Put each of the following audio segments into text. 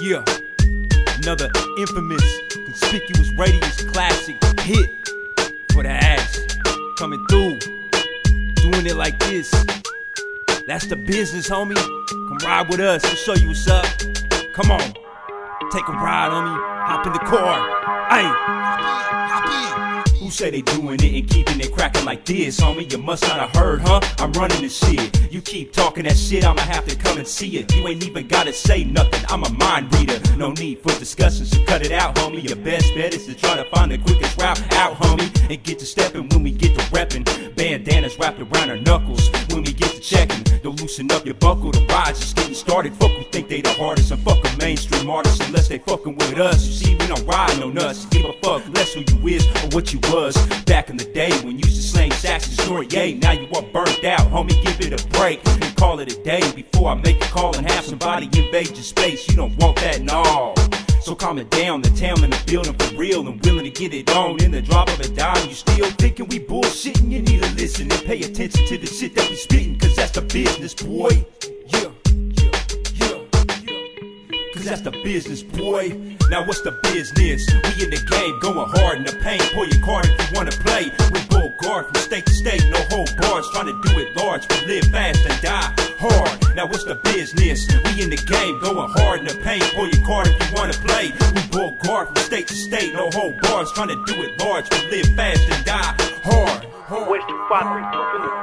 Yeah, another infamous, conspicuous, radius classic hit for the ass. Coming through, doing it like this. That's the business, homie. Come ride with us, we'll show you what's up. Come on, take a ride, homie. Hop in the car. Hey. Who say they doing it and keeping it cracking like this, homie? You must not have heard, huh? I'm running this shit. You keep talking that shit, I'ma have to come and see it. You ain't even gotta say nothing. I'm a mind reader. No need for discussion, so cut it out, homie. Your best bet is to try to find the quickest route out, homie, and get to stepping when we get to repping. Bandanas wrapped around our knuckles when we get to checking. Loosen up your buckle. The ride's just getting started. Fuck who think they the hardest and fuck a mainstream artist unless they fucking with us. You see, we don't ride no nuts. Give a fuck less who you is or what you was back in the day when you used to slang sacks and snort yay. Now you are burnt out, homie. Give it a break and call it a day before I make a call and have somebody invade your space. You don't want that, no. So calm it down, the town in the building for real and willing to get it on in the drop of a dime. You still thinking we bullshitting? You need to listen and pay attention to the shit that we spitting, the business, boy. Yeah, yeah, yeah, yeah. Cause that's the business, boy. Now what's the business? We in the game, going hard in the paint. Pull your card if you wanna play. We go guard from state to state, no hold bars. Trying to do it large, we live fast and die hard. Now what's the business? We in the game, going hard in the paint. Pull your card if you wanna play. We go guard from state to state, no hold bars. Trying to do it large, we live fast and die hard. hard. Where's 253 in the booth?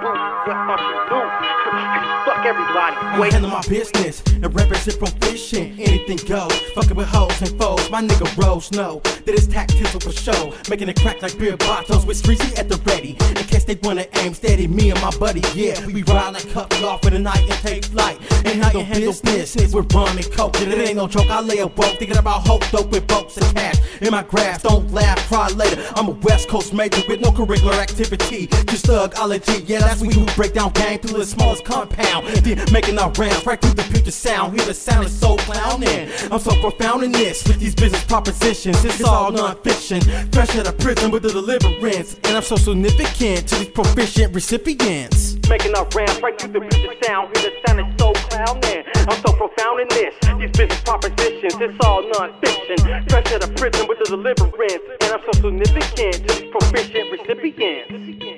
What thought you knew? Fuck everybody. Wait. Handle my business and represent from fishing. Anything goes. Fucking with hoes and foes. My nigga Rose know that it's tactical for show. Making it crack like beer bottles with Streezy at the ready. In case they wanna aim steady, me and my buddy, yeah. We ride like cut off for the night and take flight. And handle, handle business with rum and coke. And it ain't no joke, I lay a woke. Thinking about hope, dope with folks and cash. In my grasp, don't laugh, cry later. I'm a West Coast major with no curricular activity. Just thugology, yeah, that's we who break down game through the smallest compound. Then making our rounds right through the future sound. Hear the sound is so clowning. I'm so profound in this with these business propositions. It's all non-fiction. Fresh out of prison with the deliverance. And I'm so significant to these proficient recipients. Making our rounds right through the future sound. Hear the sound is so clowning. I'm so profound in this. These business propositions. It's all non-fiction. Fresh out of prison with the deliverance. And I'm so significant to these proficient recipients.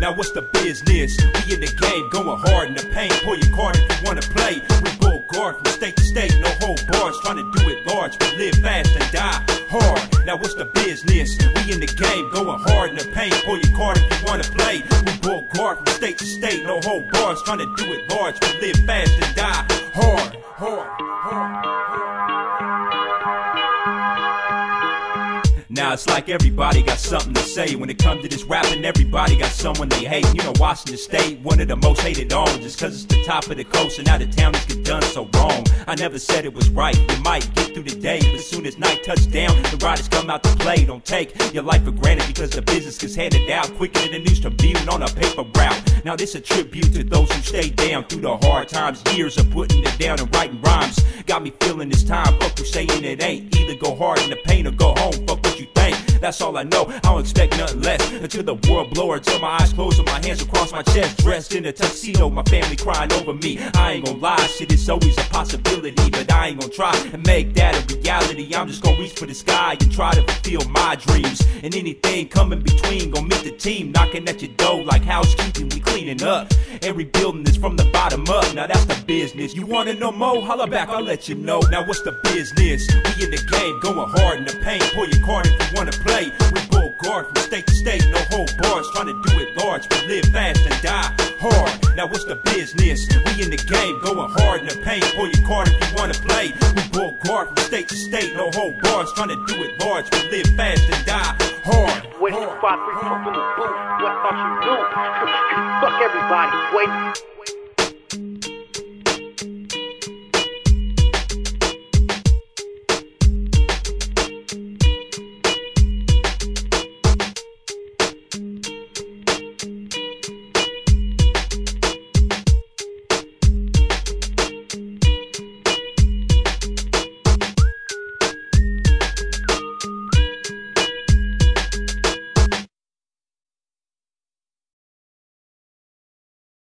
Now what's the business? We in the game, going hard in the paint. Pull your card if you wanna play. We go guard from state to state, no hold bars. Trying to do it large, we live fast and die hard. Now what's the business? We in the game, going hard in the paint. Pull your card if you wanna play. We go guard from state to state, no hold bars. Trying to do it large, we live fast and die hard, hard, hard. Now it's like everybody got something to say when it comes to this rapping. Everybody got someone they hate. You know, Washington State, one of the most hated on, just cause it's the top of the coast and now the town is done so wrong. I never said it was right. You might get through the day, but soon as night touch down, the riders come out to play. Don't take your life for granted because the business gets handed out quicker than the news tribune on a paper route. Now this a tribute to those who stayed down through the hard times, years of putting it down and writing rhymes. Got me feeling this time. Fuck who saying it ain't. Either go hard in the pain or go home. Fuck. That's all I know. I don't expect nothing less until the world blow until my eyes close and my hands across my chest. Dressed in a tuxedo, my family crying over me. I ain't gonna lie, shit is always a possibility, but I ain't gonna try and make that a reality. I'm just gonna reach for the sky and try to fulfill my dreams. And anything coming between, gonna meet the team knocking at your door like housekeeping. We cleaning up and rebuilding this from the bottom up. Now that's the business. You wanna know more? Holla back, I'll let you know. Now what's the business? We in the game, going hard in the paint. Pull your card if you wanna play. We go guard from state to state, no hold bars. Trying to do it large, we live fast and die hard. Now what's the business? We in the game, going hard in the paint. Pull your card if you wanna play. We go guard from state to state, no hold bars. Trying to do it large, we live fast and die hard. Wait, five, three, in the booth. What thought you knew? Fuck everybody. Wait.